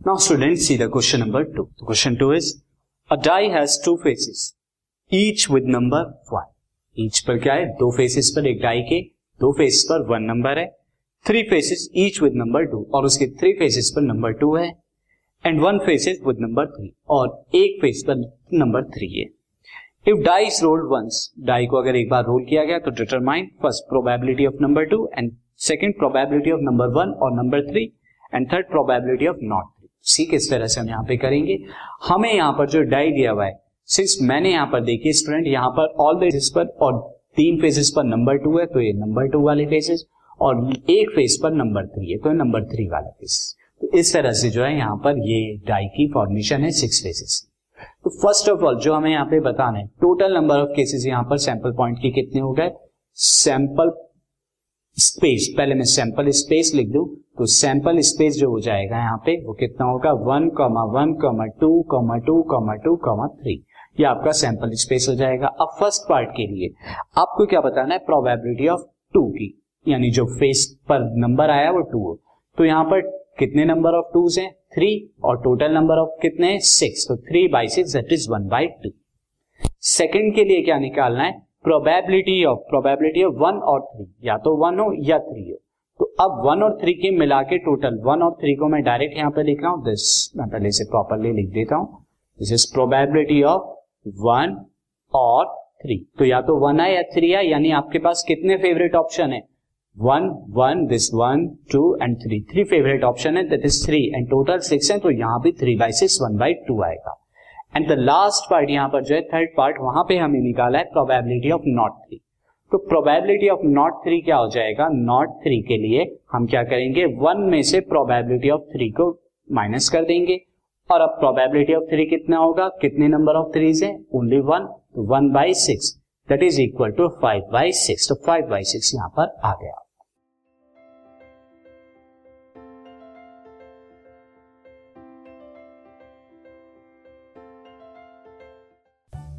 Now, students, see the question number 2. The question 2 is, a die has two faces, each with number 1. Each पर क्या है? दो faces पर, एक die के दो फेसेस पर वन नंबर है। Three faces each with number two और उसके थ्री फेसेस पर नंबर टू है। And one faces with number three और एक फेस पर नंबर थ्री है। If die is rolled once die को अगर एक बार रोल किया गया तो determine first probability of number two and second probability of number one और number three and third probability of not सी किस तरह से हम यहाँ पे करेंगे। हमें यहाँ पर जो डाई दिया हुआ है सिंस मैंने यहाँ पर देखिए स्टूडेंट, यहाँ पर ऑल बेसिस पर और तीन फेजेस पर नंबर टू है तो ये नंबर टू वाले फेजेस और एक फ़ेज़ पर नंबर थ्री है तो नंबर थ्री वाला फ़ेज़ तो इस तरह से जो है यहाँ पर ये डाई की फॉर्मेशन है सिक्स फेजेस तो फ़र्स्ट ऑफ़ ऑल जो हमें यहाँ पे बताना है टोटल नंबर ऑफ़ केसेस यहाँ पर सैंपल पॉइंट के कितने हो गए? सैंपल स्पेस पहले मैं सैंपल स्पेस लिख दू। तो सैंपल स्पेस जो हो जाएगा यहाँ पे, वो कितना होगा? One comma one comma two comma two comma two comma three. ये आपका सैंपल स्पेस हो जाएगा। अब फ़र्स्ट पार्ट के लिए, आपको क्या बताना है? प्रोबेबिलिटी ऑफ़ टू की। यानी जो फेस पर नंबर आया वो टू हो। तो यहाँ पर कितने नंबर ऑफ़ टूज हैं? थ्री और टोटल नंबर ऑफ़ कितने हैं? सिक्स तो three by six that is one by two second के लिए क्या निकालना है? Probability of probability of one और थ्री या तो वन हो या थ्री हो। अब वन और थ्री के मिला के टोटल वन और थ्री को मैं डायरेक्ट यहाँ पे लिख रहा हूँ। दिस मैं पहले इसे प्रॉपरली लिख देता हूँ। This is probability of one और थ्री तो या तो वन है या थ्री है, यानी आपके पास कितने फेवरेट ऑप्शन है? One one this one two and three three favourite option है that is three and total six है तो यहाँ भी three by six one by two आएगा। एंड द लास्ट पार्ट यहाँ पर जो है थर्ड पार्ट वहाँ पे हमें निकाला है प्रोबेबिलिटी ऑफ़ नॉट थ्री तो प्रोबेबिलिटी ऑफ़ नॉट थ्री क्या हो जाएगा? नॉट थ्री के लिए हम क्या करेंगे? वन में से प्रोबेबिलिटी ऑफ़ थ्री को माइनस कर देंगे। और अब प्रोबेबिलिटी ऑफ़ थ्री कितना होगा? कितने नंबर ऑफ़ थ्रीज है? Only one one by six that is equal to five by six तो फाइव बाई सिक्स यहाँ पर आ गया।